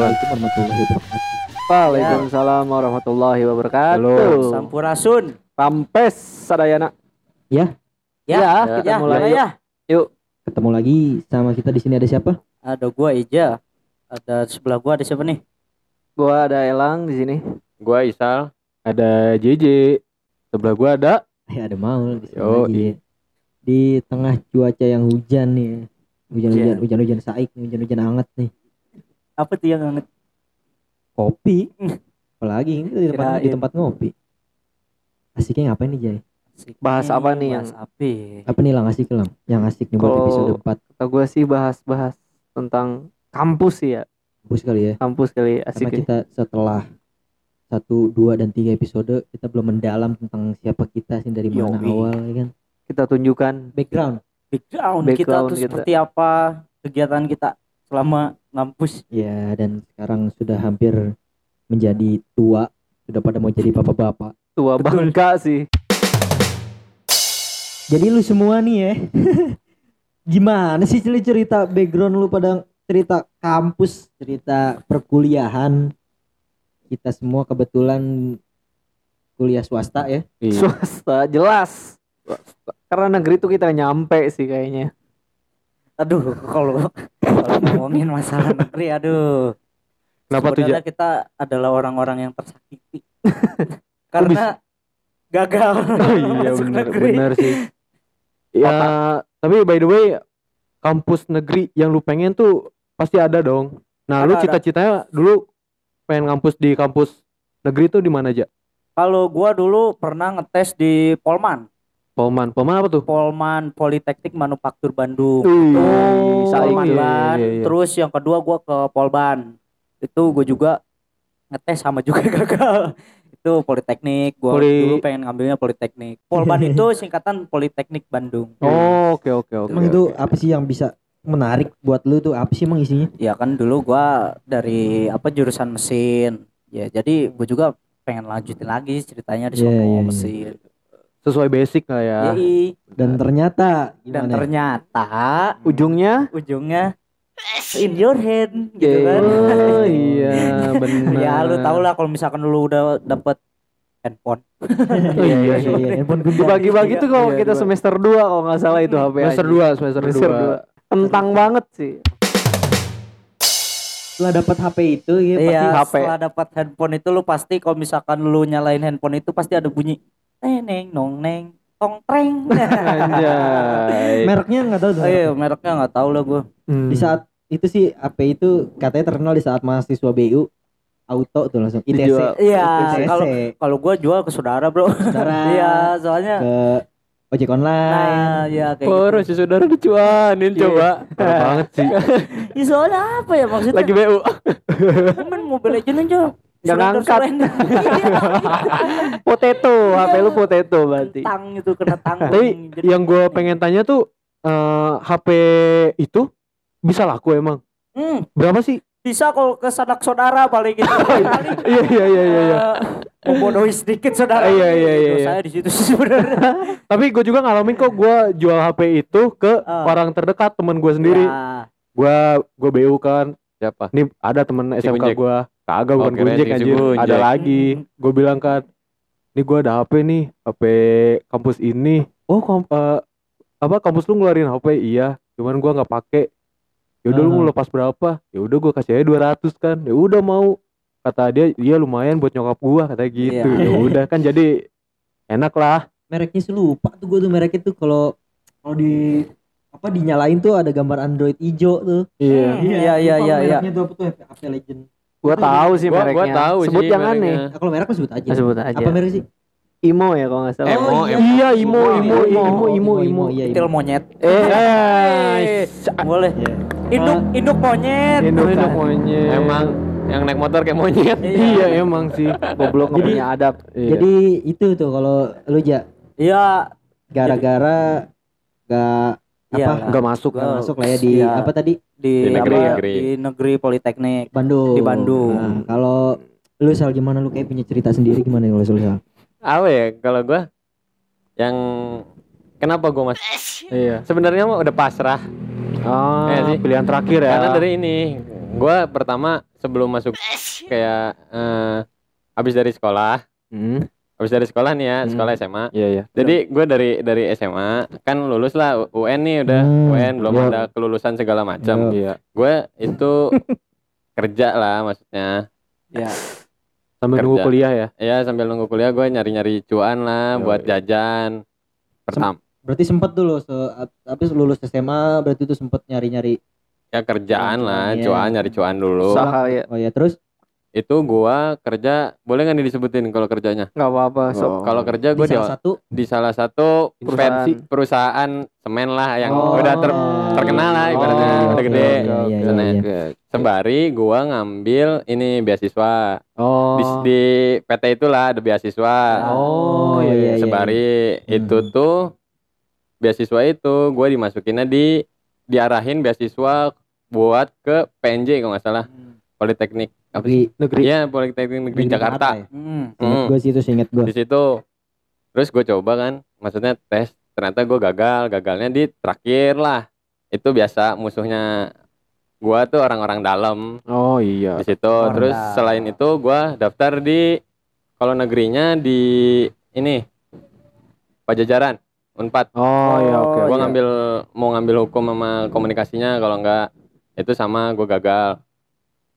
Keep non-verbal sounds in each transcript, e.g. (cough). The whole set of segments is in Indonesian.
Assalamualaikum warahmatullahi wabarakatuh. Waalaikumsalam warahmatullahi wabarakatuh. Halo. Sampurasun. Rampes sadayana. Ya, Ya, Ya, ya, ketemu ya, lagi. ya. Yuk, ketemu lagi sama kita di sini ada siapa? Ada gua Ija. Ada sebelah gua ada siapa nih? gua ada Elang di sini. Gua Isal, ada JJ. Sebelah gua ada Eh, ada Maul di Yo, lagi. Di tengah cuaca yang hujan nih. Hujan-hujan, Hujan. hujan-hujan saik, hujan-hujan hangat nih. Apa tuh yang hangat? Kopi. Apalagi ini di tempat, di tempat ngopi. Asiknya ngapain nih, Jay? Asik Bahas apa nih bahas apa? Apa nih lang asik lang? Yang asik nih buat episode 4 Kata gua sih bahas-bahas tentang kampus sih ya. Bus kali ya. Kampus kali Karena asik. ya. kita setelah satu, dua, dan tiga episode kita belum mendalam tentang siapa kita sih dari mana Yoi. awal ya kan. Kita tunjukkan Background. Background, kita Background tuh kita. seperti apa kegiatan kita selama ngampus. Ya dan sekarang sudah hampir menjadi tua, sudah pada mau jadi bapak-bapak. tua bangka sih. Jadi lu semua nih ya, (laughs) gimana sih cerita background lu pada cerita kampus, cerita perkuliahan? Kita semua kebetulan kuliah swasta ya. Iya. Swasta jelas. Karena negeri itu kita nyampe sih kayaknya. Aduh, kalau kalau ngomongin masalah (laughs) negeri, aduh. Kenapa tuh, Sebenarnya kita adalah orang-orang yang tersakiti. Karena gagal. (laughs) Oh iya benar benar sih. Ya, tapi by the way kampus negeri yang lu pengen tuh pasti ada dong. Nah, lu Ada, ada. cita-citanya dulu pengen ngampus di kampus negeri tuh di mana aja? Kalau gua dulu pernah ngetes di Polman. Polman. Polman apa tuh? Polman Politeknik Manufaktur Bandung. Itu saing Polman iya, Ban. iya, iya. Terus yang kedua gua ke Polban. Itu gue juga ngetes sama juga (laughs) gagal. Itu Politeknik. Gua Poli- dulu pengen ngambilnya Politeknik. Polban itu singkatan Politeknik Bandung. Oh, oke oke oke. Emang itu apa sih yang bisa menarik buat lu tuh? Apa sih emang isinya? Ya kan dulu gua dari apa jurusan mesin. Ya jadi gue juga pengen lanjutin lagi ceritanya di Iya, sono iya, iya. Sesuai basic lah ya. Yoi. Dan ternyata Dan gimana? ya? ternyata Ujungnya ujungnya in your hand gitu kan. Oh iya, benar. ya lu tau lah kalau misalkan lu udah dapet handphone. Oh, iya, Iya, iya. (laughs) iya, handphone gue dibagi-bagi tuh kalau Iya, kita dua. semester 2 kalau nggak salah itu HP. Semester aja. 2, semester Semester 2. dua. Tentang banget sih. setelah dapat HP itu ya pasti Iya, HP. setelah dapat handphone itu lu pasti kalau misalkan lu nyalain handphone itu pasti ada bunyi neneng nong neng tong treng. (laughs) Anjay. mereknya nggak tahu tuh. Oh iya, mereknya nggak tahu lah gua. Hmm. Di saat itu sih HP itu katanya terkenal di saat mahasiswa BU auto tuh langsung ITC. Iya, kalau kalau gua jual ke saudara, Bro. Saudara. (laughs) Iya, soalnya ke ojek online. nah, ya kayak Poros gitu. saudara dicuanin Iya. coba. (laughs) Parah banget sih. Ya, soalnya apa ya maksudnya? Lagi BU. main Mobile Legends aja. Nggak Surrender, ngangkat. (laughs) Potato, HP lu potato berarti. Tang itu kena tang. Tapi yang gue pengen tanya tuh eh, HP itu bisa laku emang? Hmm, Berapa sih? bisa kalau ke sanak saudara paling gitu. (laughs) Iya iya iya iya. iya. eh, membodohi sedikit saudara. Iya, iya, iya, iya. Saya di situ sih sebenarnya. (laughs) Tapi gue juga ngalamin kok gue jual HP itu ke Ah. orang terdekat temen gue sendiri. Ya, Gue gue BU kan. Siapa? Ini ada temen SMK gue. Kagak Oh, bukan kirain Gunjek anjir. Gunjek. Ada lagi. Gue bilang kan. Ini gue ada HP nih. HP kampus ini. Oh kom eh, apa kampus lu ngeluarin HP? Iya. Cuman gue nggak pakai. Yaudah lu Ah. mau lepas berapa? Ya udah gue kasih aja 200 kan. Ya udah mau. Kata dia, iya lumayan buat nyokap gua kata gitu. Iya. Ya udah kan jadi enak lah. Mereknya sih lupa tuh gue tuh mereknya tuh kalau kalau di apa dinyalain tuh ada gambar Android hijau tuh. Iya. Iya, iya, lupa iya, iya. Mereknya tuh apa tuh HP, HP Legend. Gua tahu sih Gua- mereknya. gua tahu Sebut sih yang mereknya. aneh. Nah, kalau merek sebut aja. Ah, sebut aja. Apa merek sih? Imo ya kalau nggak salah. Emo, Oh, emo. Iya, imo, imo, imo, imo, imo. iya, Til monyet. Eh, (laughs) Boleh. Iya. Induk induk monyet. Induk Induk kan. monyet. Emang yang naik motor kayak monyet. (laughs) Iya emang sih. Goblok nggak Jadi- punya adab. Iya. Jadi itu tuh kalau lu ja Iya, gara-gara gak Iya apa nggak masuk. Nggak masuk lah ya di Iya. apa tadi di, Di negeri, apa, negeri. di negeri Politeknik. Bandung. Di Bandung. Nah, kalau lu sal gimana lu kayak punya cerita sendiri gimana kalau? Sal? Apa ya kalau gua yang kenapa gua mas Iya. sebenarnya mah udah pasrah Oh, Iya sih. pilihan terakhir ya. karena dari ini gua pertama sebelum masuk kayak eh, habis dari sekolah, Hmm. Habis dari sekolah nih ya, Hmm. sekolah SMA. Iya iya. Jadi gue dari dari SMA kan lulus lah U- UN nih udah Hmm, UN belum iya. ada kelulusan segala macam. Iya. Gue itu (laughs) kerja lah maksudnya. Ya. Sambil nunggu Kerja. kuliah ya. Ya sambil nunggu kuliah gue nyari-nyari cuan lah Yoi. buat jajan. Pertama Berarti sempet dulu se habis lulus SMA berarti itu sempet nyari-nyari. ya kerjaan lah, Iya. cuan nyari cuan dulu. Usaha ya. Oh ya terus Itu gua kerja boleh nggak nih disebutin kalau kerjanya? Nggak apa-apa. So, Oh. Kalau kerja di gue di, salah satu di salah satu Perusahaan. perusahaan semen lah yang Oh. udah ter- terkenal lah ibaratnya Oh, udah gede. Iya, iya, iya, Sana ya. iya. Oke. Sembari gua ngambil ini beasiswa Oh. di, di PT itulah ada beasiswa. Oh, iya, iya, Sembari Hmm. itu tuh beasiswa itu gua dimasukinnya di diarahin beasiswa buat ke PNJ kalau nggak salah Politeknik apa sih? Negeri Negeri. Iya Politeknik Negeri Negeri Jakarta. ya? Hmm. Hmm. gue sih itu inget gue. Di situ terus gue coba kan, maksudnya tes ternyata gue gagal, gagalnya di terakhir lah. Itu biasa musuhnya gua tuh orang-orang dalam Oh iya. di situ. Orang Terus dalam. selain itu gua daftar di kalau negerinya di ini Pajajaran Unpad. Oh iya oke. Gua oke. ngambil mau ngambil hukum sama komunikasinya kalau enggak itu sama gua gagal.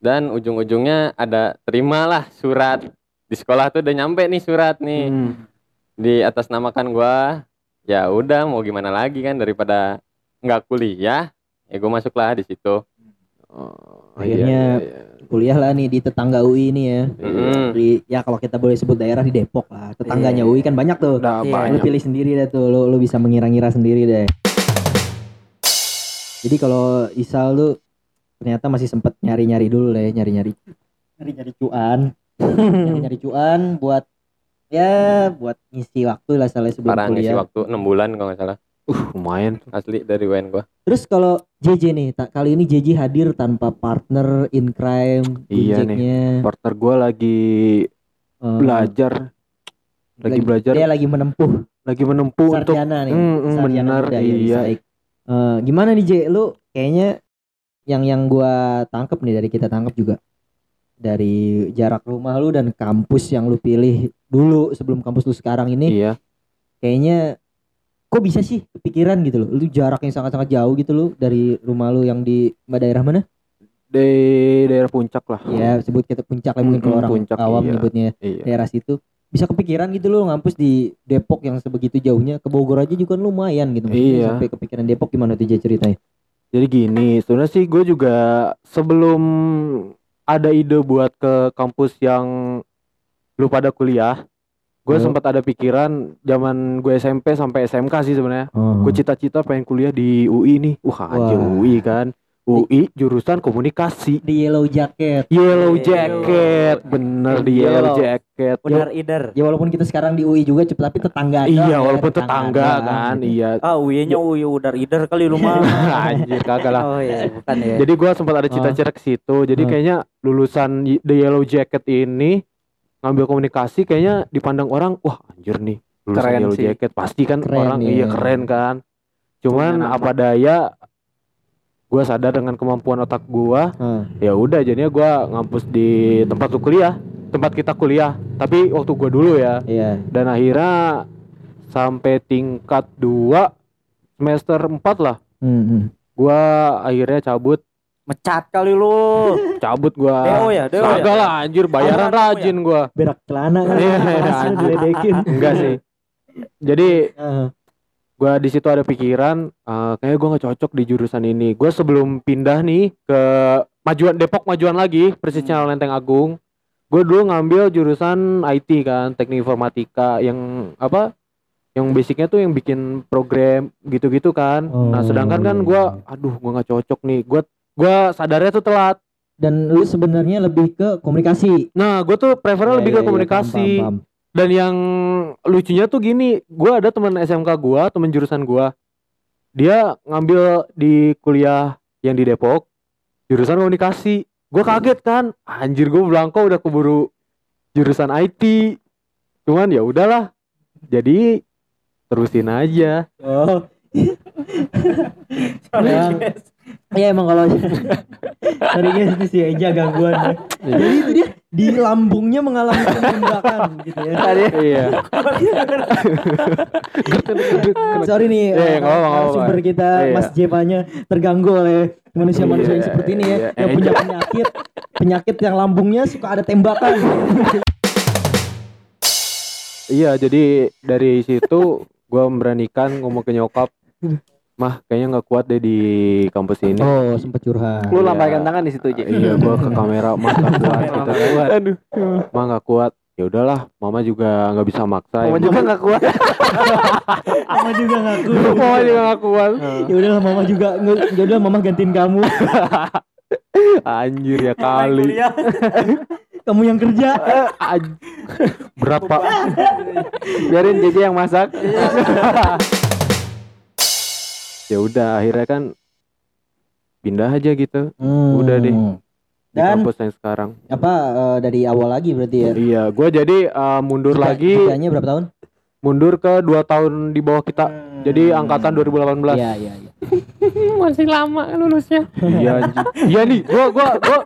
Dan ujung-ujungnya ada terimalah surat di sekolah tuh udah nyampe nih surat nih Hmm. di atas namakan gua. Ya udah mau gimana lagi kan daripada nggak kuliah, ya gua masuklah di situ. Oh, Akhirnya- iya, iya, iya. Kuliah lah nih di tetangga UI ini ya. Mm-mm. Di ya kalau kita boleh sebut daerah di Depok lah. Tetangganya Iya. UI kan banyak tuh. Udah Iya. Lu banyak. pilih sendiri deh tuh, lu, lu bisa mengira-ngira sendiri deh. Jadi kalau Isal lu ternyata masih sempet nyari-nyari dulu deh, nyari-nyari nyari-nyari cuan. nyari-nyari cuan buat ya buat ngisi waktu lah salah sebelum Parah ngisi kuliah. waktu 6 bulan kalau nggak salah. Uh, lumayan. Asli dari UN gua. Terus kalau JJ nih, tak kali ini JJ hadir tanpa partner in crime, Iya nih. Partner gua lagi eh, belajar. Lagi belajar, Dia lagi menempuh lagi menempuh untuk sarjana nih. Hmm, hmm, sarjana benar, ya iya. Eh, gimana nih J, lu kayaknya yang yang gua tangkep nih dari kita tangkep juga dari jarak rumah lu dan kampus yang lu pilih dulu sebelum kampus lu sekarang ini iya. kayaknya kok bisa sih kepikiran gitu loh lu jarak yang sangat-sangat jauh gitu loh dari rumah lu yang di mbak daerah mana Di daerah puncak lah. ya sebut kita puncak lah mungkin kalau Mm-mm, orang puncak, awam iya. nyebutnya Iya. daerah situ bisa kepikiran gitu loh ngampus di Depok yang sebegitu jauhnya ke Bogor aja juga lumayan gitu Maksudnya Iya. sampai kepikiran Depok gimana tuh ceritanya Jadi gini, sebenarnya sih gue juga sebelum ada ide buat ke kampus yang lu pada kuliah, gue Hmm. sempat ada pikiran zaman gue SMP sampai SMK sih sebenarnya. oh. Gue cita-cita pengen kuliah di UI nih. Wah, anjir Wah. UI kan. UI jurusan komunikasi. di Yellow Jacket Yellow Yellow. jacket, bener di Yellow. yellow jacket. Benar ider. ya walaupun kita sekarang di UI juga tapi tetangga Iya, ya, walaupun tetangga doang kan, gitu. iya. Ah, uinya ui udar ider kali rumah. (laughs) Anjir kagak lah. Oh iya, bukan ya. Jadi gua sempat ada cita-cita ke situ. Jadi Hmm. kayaknya lulusan y- The Yellow Jacket ini ngambil komunikasi kayaknya dipandang orang, wah anjir nih, lulusan Keren Yellow sih. Jacket pasti kan Keren, orang iya. iya keren kan. Cuman apa daya gua sadar dengan kemampuan otak gua, Hah. ya udah jadinya gua ngampus di tempat lu kuliah, tempat kita kuliah. Tapi waktu gua dulu ya. iya Dan akhirnya sampai tingkat 2 semester 4 lah. Hmm, hmm. Gua akhirnya cabut Mecat kali lu. cabut gua Deo ya, Deo ya. Lah anjir bayaran kamu rajin gua berak celana kan Iya, diledekin enggak sih jadi Heeh. Gua di situ ada pikiran eh kayaknya gua nggak cocok di jurusan ini. Gua sebelum pindah nih ke majuan Depok majuan lagi persisnya Lenteng Agung. Gue dulu ngambil jurusan IT kan teknik informatika yang apa yang basicnya tuh yang bikin program gitu-gitu kan. Nah Oh, sedangkan kan gua iya. aduh gua nggak cocok nih. Gua gua sadarnya tuh telat. Dan lu sebenarnya lebih ke komunikasi? Nah, gue tuh prefernya lebih ke iya, komunikasi. paham, paham, paham. Dan yang lucunya tuh gini, gue ada teman SMK gua, teman jurusan gua. Dia ngambil di kuliah yang di Depok, jurusan komunikasi. Gue kaget kan, anjir gue belangko udah keburu jurusan IT. Cuman ya udahlah. Jadi terusin aja. oh (laughs) yang Iya emang kalau (laughs) Sorry guys itu si Eja gangguan ya. Jadi itu dia di lambungnya mengalami penembakan gitu ya. Iya. Sorry nih Iya, eh, nggak apa-apa, nggak apa-apa. sumber kita Iya. Mas Jepanya terganggu oleh manusia-manusia yang Iya, seperti ini ya iya. yang punya penyakit penyakit yang lambungnya suka ada tembakan. Iya, jadi dari situ gua memberanikan ngomong ke nyokap, mah kayaknya nggak kuat deh di kampus ini. Oh sempat curhat. Lu Iya. lambaikan tangan di situ aja. Iya, gua ke kamera, mah nggak kuat, gitu. Nggak kuat. Aduh, mah nggak kuat. Ya udahlah, mama juga nggak bisa maksa. Mama ya. juga nggak kuat. Mama juga (laughs) ngaku. mama juga nggak kuat. (laughs) Ya udahlah mama juga ya udah mama gantiin kamu. (laughs) Anjir ya kali. Kamu yang kerja. Berapa? Biarin JJ yang masak. Ya udah, akhirnya kan pindah aja gitu Udah deh. di Dan kampus yang sekarang. apa eh, dari awal lagi berarti ya? Iya, gua jadi eh, mundur Jeda- lagi, jedanya berapa tahun? mundur ke dua tahun di bawah kita. Jadi angkatan 2018. Iya iya iya. (laughs) Masih lama lulusnya. Iya anjing. Iya nih, gua gua gua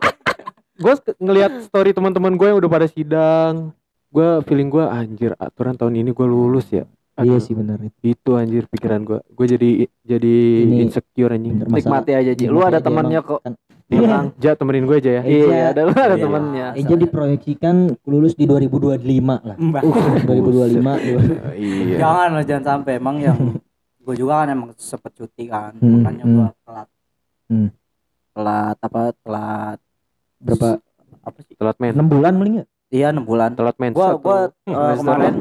gua ngelihat story teman-teman gue yang udah pada sidang. Gua feeling gua anjir aturan tahun ini gua lulus ya. Iya Aduh, sih benar itu. Itu anjir pikiran gua. Gua jadi jadi Ini insecure anjing. Nikmati aja Ji. Lu ada temannya kok. Kan- Bilang. (laughs) Ja temenin gue aja ya. Eja. Iya, ada lu ada Iya. temannya. Eja diproyeksikan lulus di 2025 lah. Mbak. (laughs) Uh, 2025. (laughs) iya. Jangan lah jangan sampai emang yang gue juga kan emang sempet cuti kan Hmm, makanya hmm. gue telat Hmm. telat apa telat Berapa? apa sih Telat men. 6 bulan enggak? iya enam bulan Telat men. gue gua eh, semester. kemarin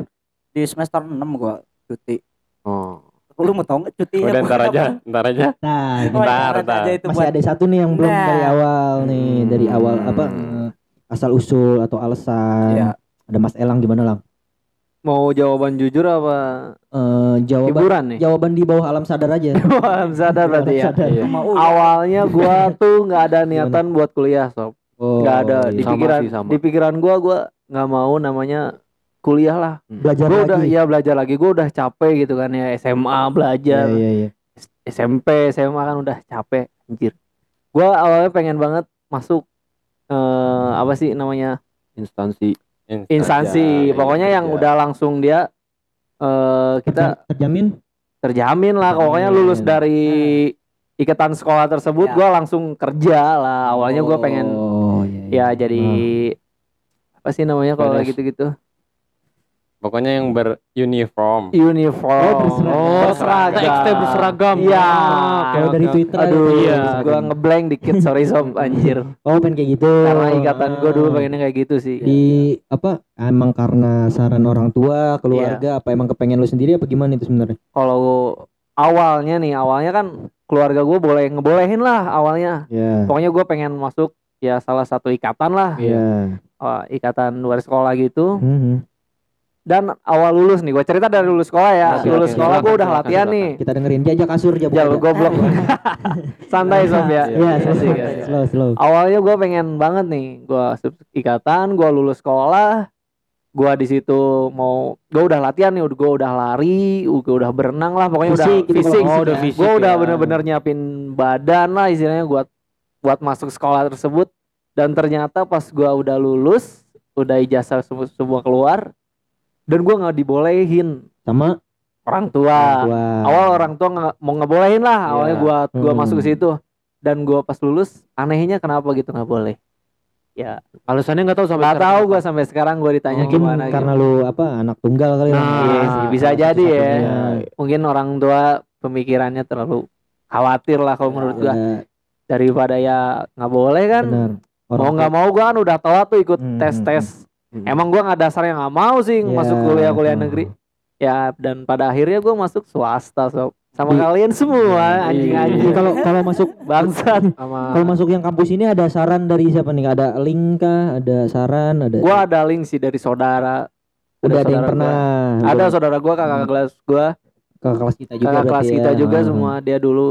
di semester 6 gue cuti Oh. lu mau tau nggak cuti Udah ntar aja, ntar aja. Nah, Ntar, ntar. masih ada satu nih yang belum Nah. dari awal nih, Hmm. dari awal apa eh, asal usul atau alasan. Iya. Ada Mas Elang gimana Lang? Mau jawaban jujur apa Eh, jawaban hiburan nih? jawaban di bawah alam sadar aja. (laughs) Paham sadar berarti ya. Sadar. Iya. mau Awalnya gua (laughs) tuh nggak ada niatan buat kuliah sob. Oh, Nggak ada di iya. Sama pikiran sih, sama. di pikiran gua gua nggak mau namanya kuliah lah. belajar Gua udah lagi. ya belajar lagi. Gua udah capek gitu kan ya SMA Iya, belajar. iya, iya. SMP SMA kan udah capek anjir. Gua awalnya pengen banget masuk eh apa sih namanya Instansi. instansi. Kerja, Pokoknya yang udah langsung dia eh kita terjamin terjamin lah pokoknya lulus dari ikatan sekolah tersebut Ya. gua langsung kerja lah awalnya gua pengen Oh, iya, ya jadi apa sih namanya kalau gitu-gitu Pokoknya yang beruniform. uniform. Oh, berseragam. berseragam. TXT berseragam. iya. Ah, oke, Kalau dari oke. Twitter aduh. Iya. gua ngeblank dikit sorry sob. Anjir. Oh, pengen kayak gitu. karena ikatan gua dulu pengennya kayak gitu sih. Di apa emang karena saran orang tua keluarga apa emang kepengen lu sendiri apa gimana itu sebenarnya? Kalau awalnya nih awalnya kan keluarga gue boleh ngebolehin lah awalnya. Ya pokoknya gue pengen masuk ya salah satu ikatan lah. Ya eh, ikatan luar sekolah gitu. Mhm. Dan awal lulus nih gue cerita dari lulus sekolah ya Oke, lulus oke. sekolah gue udah latihan silakan. nih kita dengerin dia aja kasur aja jauh goblok (laughs) santai sob ya ya Asik, slow, asik. slow slow awalnya gue pengen banget nih gue ikatan gue lulus sekolah gue di situ mau gue udah latihan nih gue udah lari gue udah berenang lah pokoknya Fisik udah gitu fisik kalau Oh, udah ya. fisik. gue udah ya. bener-bener nyiapin badan lah istilahnya buat buat masuk sekolah tersebut dan ternyata pas gue udah lulus udah ijazah semua keluar dan gue nggak dibolehin. Sama orang tua. Tua. Awal orang tua nggak mau ngebolehin lah Iya. awalnya gua gua Hmm. masuk ke situ. Dan gua pas lulus anehnya kenapa gitu? Nggak boleh. Ya Alasannya nggak tahu sampai sekarang tahu gua sampai sekarang gua ditanya mungkin gimana karena gitu. lu apa anak tunggal kali Nah, Lang. Iya bisa jadi ya. mungkin orang tua pemikirannya terlalu khawatir lah kalau menurut gua. Ya, daripada ya nggak boleh kan. Benar. Mau nggak mau gua kan udah telat tuh ikut Hmm, tes tes Hmm. emang gua nggak dasarnya nggak mau sih Ya, masuk kuliah kuliah hmm. negeri ya dan pada akhirnya gua masuk swasta sob sama Di- kalian semua Iya. anjing-anjing kalau kalau masuk (laughs) bangsat kalau masuk yang kampus ini ada saran dari siapa nih ada link kah ada saran ada gua ada link sih dari saudara udah ada yang saudara pernah gua. ada saudara gua kakak kelas gua ke kelas kita juga kakak kelas berarti kita ya. juga Ah. semua dia dulu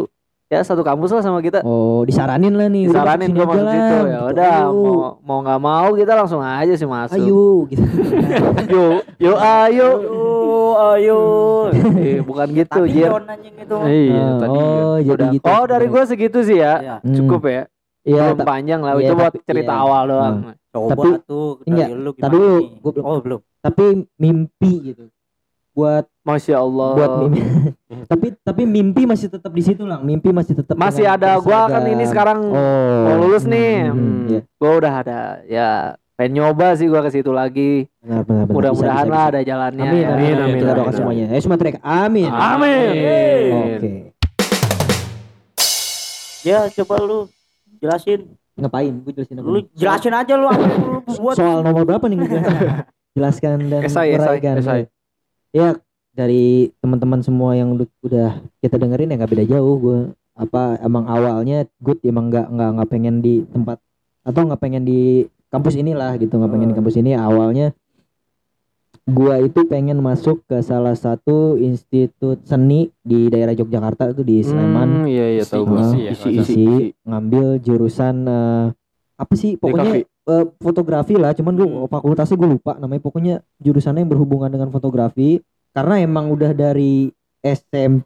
ya satu kampus lah sama kita. Oh, disaranin lah nih. Disaranin gue masuk situ ya gitu. udah Ayo, mau mau nggak mau kita langsung aja sih masuk. Ayo gitu. (laughs) Yo, yo ayo. Ayo, ayo. Eh, bukan gitu, Tapi Jir. Itu. Iya, Oh, tadi. oh, jadi Udah. gitu. Oh, dari gue segitu sih ya. Ya, Hmm. Cukup ya. Iya, Belum panjang lah. iya, Itu buat tapi- cerita iya. awal doang. coba Tapi- tuh enggak, lu gimana nih? gua belum- Oh, belum. tapi mimpi gitu. Buat Masya Allah. buat mimpi. tapi tapi mimpi masih tetap di situ lah. Mimpi masih tetap Masih ada gua kan berseragam. ini sekarang oh. mau lulus nih. Hmm, Hmm, iya. Gua udah ada ya pengen nyoba sih gua ke situ lagi. Benar, benar, benar. Mudah-mudahan lah ada jalannya. Amin, ya. amin, amin. Kita amin, doakan amin. semuanya. Eh, semua teriak amin. Amin. Oke. Ya, coba lu jelasin. Ngapain? Gue jelasin apa? Lu jelasin aja lu apa yang lu buat. Soal nomor berapa nih gue jelasin? (laughs) Jelaskan dan Esai, esai, uraikan. esai. Ya dari teman-teman semua yang udah- kita dengerin ya nggak beda jauh. Gue apa emang awalnya good emang nggak nggak nggak pengen di tempat atau nggak pengen di kampus inilah gitu nggak pengen di kampus ini. Awalnya gua itu pengen masuk ke salah satu institut seni di daerah Yogyakarta itu di Sleman. Hmm, iya iya tahu gua. Isi, isi ya, Isi isi. isi. Ngambil jurusan eh, apa sih pokoknya eh, fotografi lah. Cuman gue fakultasnya gue lupa namanya. Pokoknya jurusannya yang berhubungan dengan fotografi karena emang udah dari SMP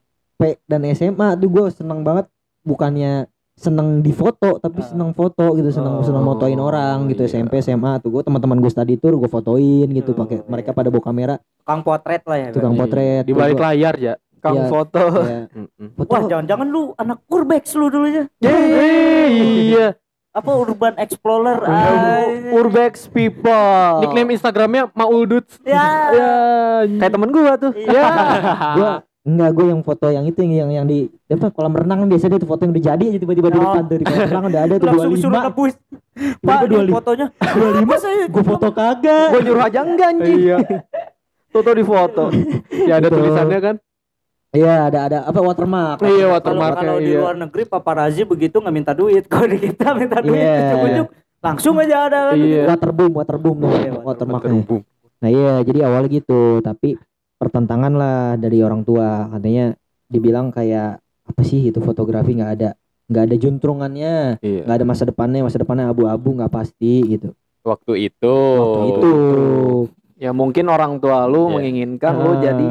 dan SMA tuh gue seneng banget bukannya seneng di foto tapi Ah. seneng foto gitu seneng seneng Oh, motoin orang gitu iya. SMP SMA tuh gue teman-teman gue study tour gue fotoin gitu Oh, pakai iya. mereka pada bawa kamera Tukang potret lah ya. tukang Iya. potret Di balik Gua- layar ya. Kang Iya. foto. ya, foto Wah, jangan-jangan lu anak urbex lu dulunya. Iya. Apa urban explorer? Ay. Urbex people. Nickname Instagramnya Maudut. Ya. Ya. kayak temen gua tuh. Iya. (laughs) gua enggak gue yang foto yang itu yang yang, yang di apa kolam renang biasanya itu foto yang udah jadi aja tiba-tiba di Oh. depan tuh di kolam renang udah ada tuh Langsung disuruh 25 nebus. Tiba-tiba Pak, 25. fotonya. 25 saya gue foto kagak Gua nyuruh aja enggak anjing. Iya. Foto di foto. Ya ada tulisannya kan. Iya ada ada apa watermark Iya Kalau watermarknya kalau di iya. luar negeri paparazzi begitu nggak minta duit. (laughs) Kalau di kita minta duit Iya. ujuk-ujuk langsung aja ada. Iya. waterboom waterboom tuh Iya, watermarknya Terhubung. nah iya jadi awalnya gitu tapi pertentangan lah dari orang tua katanya dibilang kayak apa sih itu fotografi nggak ada nggak ada juntrungannya Iya. nggak ada masa depannya masa depannya abu-abu nggak pasti gitu Waktu itu. waktu itu Ya mungkin orang tua lu Iya. menginginkan lu Ah. jadi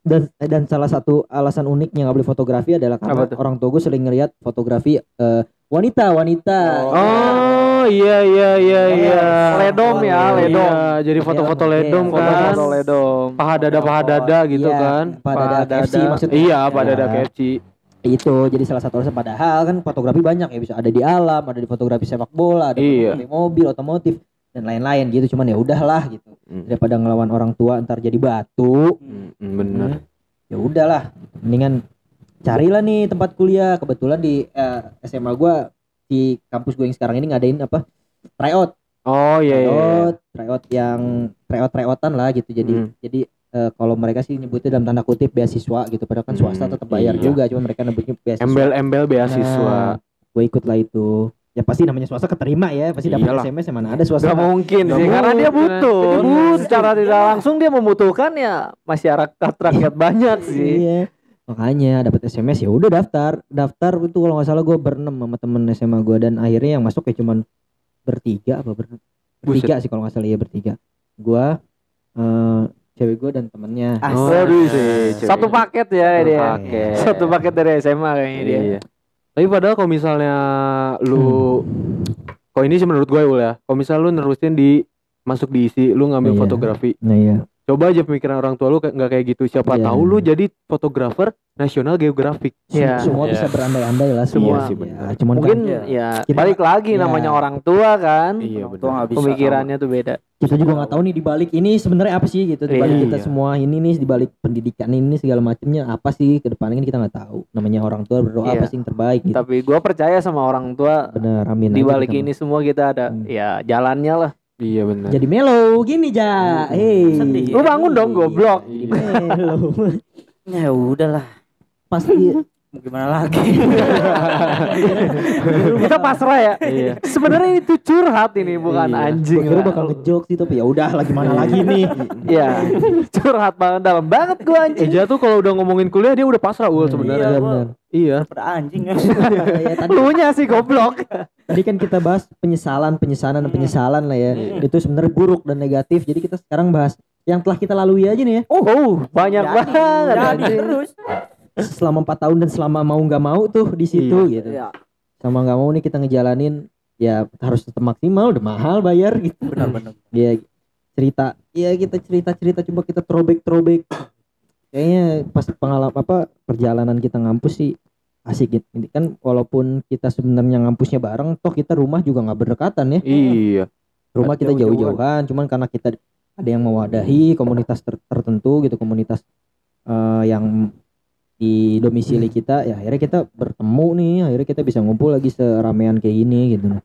dan dan salah satu alasan uniknya nggak boleh fotografi adalah karena orang tua gue sering ngeliat fotografi eh, wanita wanita Oh iya iya iya iya. Ledom ya, ledom. Iya, jadi foto-foto Iya, ledom iya, kan. foto-foto ledom. Paha dada paha dada gitu Iya, kan. pada ada KFC maksudnya Iya, pada dada Iya. KFC. itu jadi salah satu alasan padahal kan fotografi banyak ya bisa ada di alam ada di fotografi sepak bola ada Iya. fotografi mobil otomotif dan lain-lain gitu cuman ya udahlah gitu Mm, daripada ngelawan orang tua ntar jadi batu mm, mm, Bener. ya udahlah mendingan carilah nih tempat kuliah kebetulan di eh, SMA gua di kampus gue yang sekarang ini ngadain apa tryout Oh iya iya. iya. tryout tryout yang tryout tryout-an lah gitu jadi Hmm. jadi eh, kalau mereka sih nyebutnya dalam tanda kutip beasiswa gitu padahal kan swasta Hmm, tetap bayar iya. juga cuma mereka nyebutnya beasiswa Embel-embel beasiswa. gue ikut lah itu ya pasti namanya swasta keterima ya pasti dapat Iyalah. SMS ya mana ada swasta Gak mungkin sih karena dia mungkin. butuh. Dia butuh. Secara tidak langsung dia membutuhkan ya masyarakat rakyat banyak sih. iya makanya dapat SMS ya udah daftar daftar itu kalau nggak salah gue berenam sama temen SMA gue dan akhirnya yang masuk ya cuman bertiga apa ber bertiga sih kalau nggak salah ya bertiga gue eh cewek gue dan temennya. Waduh sih. Satu paket ya Satu dia. paket. Satu paket dari SMA kayaknya dia. Iya. Tapi padahal kalau misalnya lu kalau ini sih menurut gue ya. Kalau misalnya lu nerusin di masuk di isi lu ngambil Iya. fotografi. nah iya Coba aja pemikiran orang tua lu kayak nggak kayak gitu. Siapa Iya. tahu lu jadi fotografer nasional geografik. Iya. semua Iya. bisa berandai-andai lah Semua. semua sih, ya, benar. cuman Mungkin kan ya Kita- balik lagi Iya. namanya orang tua kan. Iya Orang tua bisa Pemikirannya tuh beda. kita juga nggak tahu nih di balik ini sebenarnya apa sih gitu di balik Iya. kita semua ini nih di balik pendidikan ini segala macamnya apa sih ke depannya kan kita nggak tahu namanya orang tua berdoa Iya. apa sih yang terbaik gitu Tapi gue percaya sama orang tua bener amin di aja balik kita ini semua kita ada Hmm. ya jalannya lah. Iya benar. jadi mellow gini ja hey Sedih. Lu bangun dong goblok. Jadi mellow (laughs) Ya udahlah. pasti gimana lagi? Kita pasrah ya. Iya. Sebenarnya itu curhat ini bukan Iya. anjing. gue kira bakal ngejok sih tapi ya udah lah gimana lagi nih Iya. curhat banget dalam banget gue anjing. Eja tuh kalau udah ngomongin kuliah dia udah pasrah ul sebenarnya. Iya, gua benar. Iya. pada anjing (laughs) ya, tadi, Lu nya sih goblok. Tadi kan kita bahas penyesalan, penyesalan, dan penyesalan lah ya. Hmm. Itu sebenarnya buruk dan negatif. Jadi kita sekarang bahas yang telah kita lalui aja nih ya. Oh, banyak Jadi, banget. jadi terus Selama empat tahun dan selama mau nggak mau tuh di situ gitu. ya Sama nggak mau nih kita ngejalanin ya harus tetap maksimal, udah mahal bayar gitu. benar-benar Ya cerita, ya kita cerita-cerita coba kita throwback-throwback. Kayaknya pas pengalaman apa perjalanan kita ngampus sih asik gitu. Ini kan walaupun kita sebenarnya ngampusnya bareng, toh kita rumah juga nggak berdekatan ya. Iya. Rumah kita Jauh-jauhan. cuman karena kita ada yang mewadahi komunitas ter- tertentu gitu, komunitas eh, yang di domisili kita, ya akhirnya kita bertemu nih, akhirnya kita bisa ngumpul lagi seramean kayak gini gitu.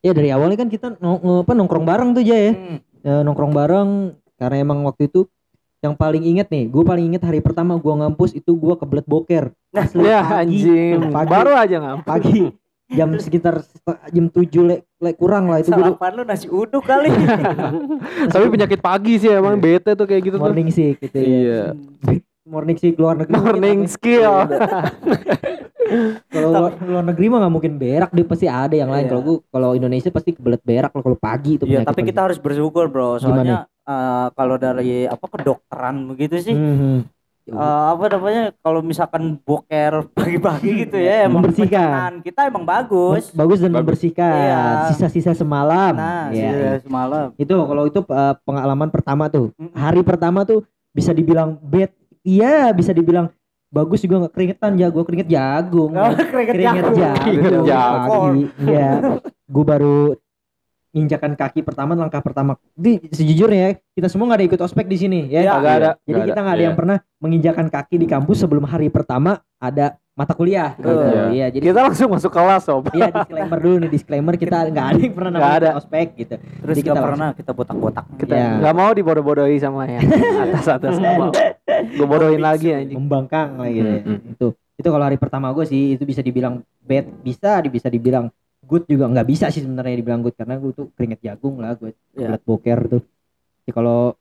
Ya dari awalnya kan kita nong- apa, nongkrong bareng tuh aja ya. Hmm. Ya, nongkrong bareng karena emang waktu itu yang paling inget nih, gue paling inget hari pertama gue ngampus itu gue kebelet boker. Asli, Ya pagi, anjing. pagi, Baru aja ngam. pagi jam sekitar jam 7 le, le kurang lah itu Sarapan lu nasi uduk kali. (laughs) Tapi penyakit pagi sih emang bete tuh kayak gitu tuh. morning sih gitu ya. Iya. (laughs) Morning sih luar negeri. Morning skill. (laughs) Kalau luar, luar negeri mah nggak mungkin berak deh pasti ada yang lain. Iya. Kalau gue kalau Indonesia pasti kebelet berak loh kalau pagi itu. Iya, penyakit tapi pagi. kita harus bersyukur, Bro. Soalnya eh, kalau dari apa kedokteran begitu sih Mhm. eh, apa namanya kalau misalkan boker pagi-pagi gitu ya emang Membersihkan. kita emang bagus. bagus dan Bagus. membersihkan Iya. sisa-sisa semalam. Nah, Ya, iya, semalam. itu kalau itu uh, pengalaman pertama tuh hari pertama tuh bisa dibilang bad iya bisa dibilang bagus juga nggak keringetan jago keringet jagung Oh, keringet keringet jagung. jagung Keringet jagung. pagi iya (laughs) gue baru injakan kaki pertama langkah pertama di sejujurnya ya kita semua nggak ada ikut ospek di sini ya Iya. Agak ada. jadi Nggak kita nggak ada iya. yang pernah menginjakan kaki di kampus sebelum hari pertama ada mata kuliah gitu. Betul. iya jadi Kita langsung masuk kelas, sob. Iya disclaimer dulu nih disclaimer kita nggak ada yang pernah Nggak namanya ada. ospek gitu. Terus Jadi kita kita pernah kita botak-botak. Kita Iya. nggak mau dibodoh-bodohi sama yang (laughs) atas-atas mau. Gue bodohin lagi anjing. membangkang lah gitu. ya. Mm, mm. Itu itu kalau hari pertama gue sih itu bisa dibilang bad bisa bisa dibilang good juga nggak bisa sih sebenarnya dibilang good karena gue tuh keringet jagung lah gue belat boker tuh. Jadi kalau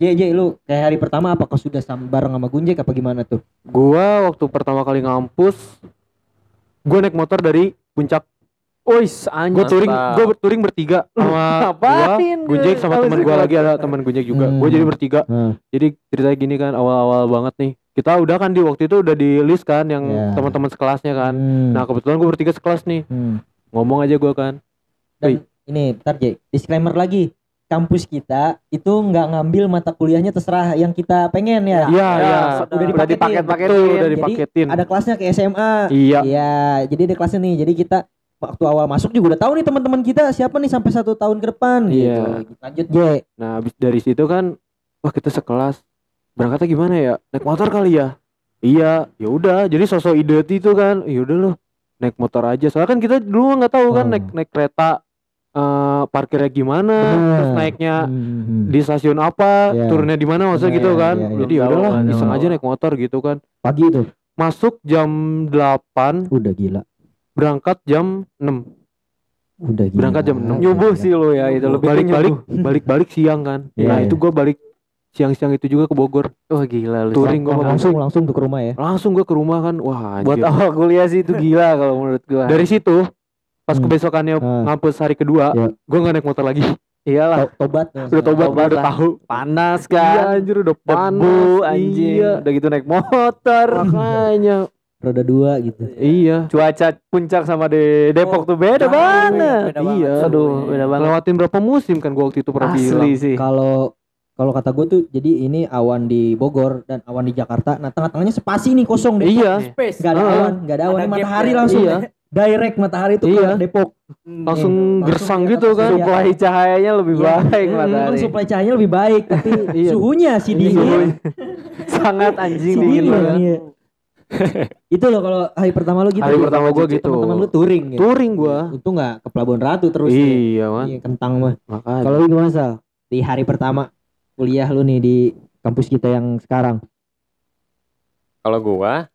J, J, lu kayak hari pertama apakah sudah sam bareng sama Gunjek apa gimana tuh? Gua waktu pertama kali ngampus gua naik motor dari puncak. Wis anjing. Gua touring, gua touring bertiga (laughs) sama gua, gue? Gunjek sama teman gua kalau lagi ada teman Gunjek juga. Hmm. Gua jadi bertiga. Hmm. Jadi ceritanya gini kan awal-awal banget nih. Kita udah kan di waktu itu udah di list kan yang Ya. teman-teman sekelasnya kan. Hmm. Nah, kebetulan gua bertiga sekelas nih. Hmm. Ngomong aja gua kan. Dan ini bentar J, disclaimer lagi. Kampus kita itu nggak ngambil mata kuliahnya terserah yang kita pengen ya. Iya, Ya, iya. udah Udah dipaket dipaketin. paket Betul, udah Jadi, dipaketin. Ada kelasnya ke SMA. Iya. Iya, jadi ada kelasnya nih. Jadi kita waktu awal masuk juga udah tahu nih teman-teman kita siapa nih sampai satu tahun ke depan Iya. gitu. Lanjut J. Nah, habis dari situ kan wah kita sekelas. Berangkatnya gimana ya? Naik motor kali ya? Iya, ya udah. Jadi sosok ide itu kan, ya udah loh. Naik motor aja. Soalnya kan kita dulu nggak tahu kan Hmm. naik naik kereta eh parkirnya gimana, Bener. terus naiknya Hmm. di stasiun apa, Iya. turunnya di mana maksudnya Iya, gitu iya, kan. iya, iya. Jadi ya udahlah, iseng tahu. aja naik motor gitu kan. Pagi itu. Masuk jam 8, Udah gila. berangkat jam 6. Udah gila. Berangkat jam enam. Nyubuh sih lo ya itu lebih ke Balik-balik, nyubuh. balik-balik siang kan. Iya, nah, iya. itu gua balik siang-siang itu juga ke Bogor. Wah gila lu. Touring gua langsung langsung tuh ke rumah ya. langsung gue ke rumah kan wah Buat anjir. awal kuliah sih itu gila kalau menurut gua. dari situ pas Hmm. kebesokannya Ah. ngampus hari kedua Ya. gue nggak naik motor lagi iyalah To- Tobat. udah tobat Tobat udah tahu panas iya kan. anjir udah panas Debu anjing. iya Udah gitu naik motor. makanya Roda dua gitu. iya Cuaca puncak sama di Depok tuh beda banget. beda banget. Iya. Aduh, beda banget. lewatin berapa musim kan gue waktu itu pernah bilang Asli sih. Kalau kalau kata gue tuh jadi ini awan di Bogor dan awan di Jakarta. Nah tengah-tengahnya spasi nih kosong deh. iya Space. Nggak ada awan, nggak ada awan. Ada gap matahari ya. langsung. Iya. Direct matahari tuh Iya. ke Depok. langsung Langsung gersang gitu kan Iya. Suplai cahayanya lebih Iya. baik Memang matahari. suplai cahayanya lebih baik tapi (laughs) Iya. suhunya sih dingin. Suhunya Sangat anjing Si dingin dingin, banget. iya. itu loh kalau hari pertama lu gitu. Hari Ji. pertama gua gitu. Teman-teman lu touring gitu. touring gue Untung nggak ke Pelabuhan Ratu terus. ya. iya man Iya, kentang mah. makanya Kalau lu gimana Sal? Di hari pertama kuliah lu nih di kampus kita yang sekarang. Kalau gua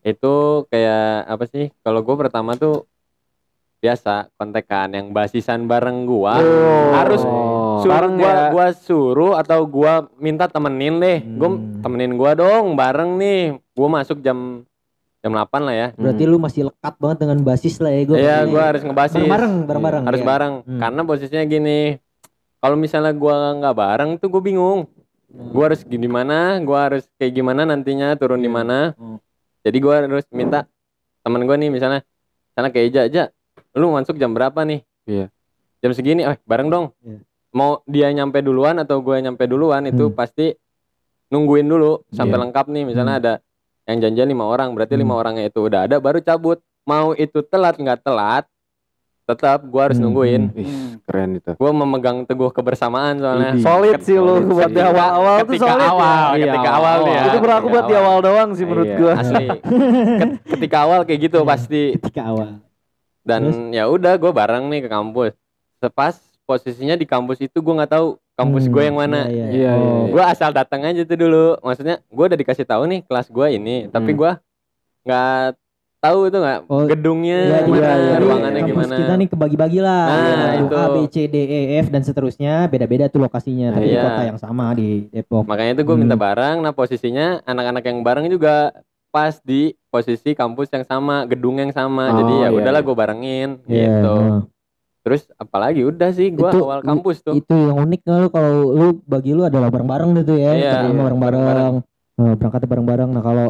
itu kayak apa sih? Kalau gua pertama tuh biasa kontekan yang basisan bareng gua harus Oh. suruh Bareng gua ya. gua suruh atau gua minta temenin deh. Gua Hmm. temenin gua dong bareng nih. Gua masuk jam jam 8 lah ya Berarti lu masih lekat banget dengan basis lah ya gue. Iya, gue harus ngebasis. bareng-bareng, bareng-bareng. harus ya. bareng Hmm. karena posisinya gini kalau misalnya gua nggak bareng tuh gue bingung gua harus di mana gua harus kayak gimana nantinya turun di Iya. mana Hmm. jadi gua harus minta teman gua nih misalnya sana kayak Eja aja lu masuk jam berapa nih Iya. jam segini eh bareng dong Iya. mau dia nyampe duluan atau gue nyampe duluan itu Hmm. pasti nungguin dulu sampai Iya. lengkap nih misalnya Hmm. ada yang janjian lima orang berarti lima Hmm. orangnya itu udah ada baru cabut mau itu telat nggak telat tetap gua harus Hmm, nungguin hmm. Ih, keren itu. gue memegang teguh kebersamaan soalnya. Solid sih lu buat di awal-awal tuh ketika solid ya. awal Iya, ketika awal. awal nih ya Itu berlaku ketika buat di awal doang sih menurut Iya. gua. asli (laughs) Ket- ketika awal kayak gitu Iya. pasti Ketika awal. dan ya udah gue bareng nih ke kampus sepas posisinya di kampus itu gue nggak tahu kampus Hmm, gue yang mana Iya, Iya, Oh. iya. gue asal datang aja tuh dulu maksudnya gue udah dikasih tahu nih kelas gue ini tapi Hmm. gue nggak tahu itu nggak Oh, gedungnya Iya, gimana iya, iya. ruangannya Kampus gimana kita nih kebagi-bagi lah. Nah, Ada itu. A, B, C, D, E, F dan seterusnya beda-beda tuh lokasinya tapi di Iya. kota yang sama di Depok. makanya itu gue minta Hmm. bareng nah posisinya anak-anak yang bareng juga pas di posisi kampus yang sama gedung yang sama Oh, jadi ya iya, udahlah iya. gue barengin Iya, gitu nah. terus apalagi udah sih gue Itu- awal kampus tuh Itu yang unik lu kalau lu bagi lu adalah bareng-bareng gitu ya. Iya, Kerjasama iya, bareng-bareng. Eh, berangkatnya bareng-bareng. Nah, kalau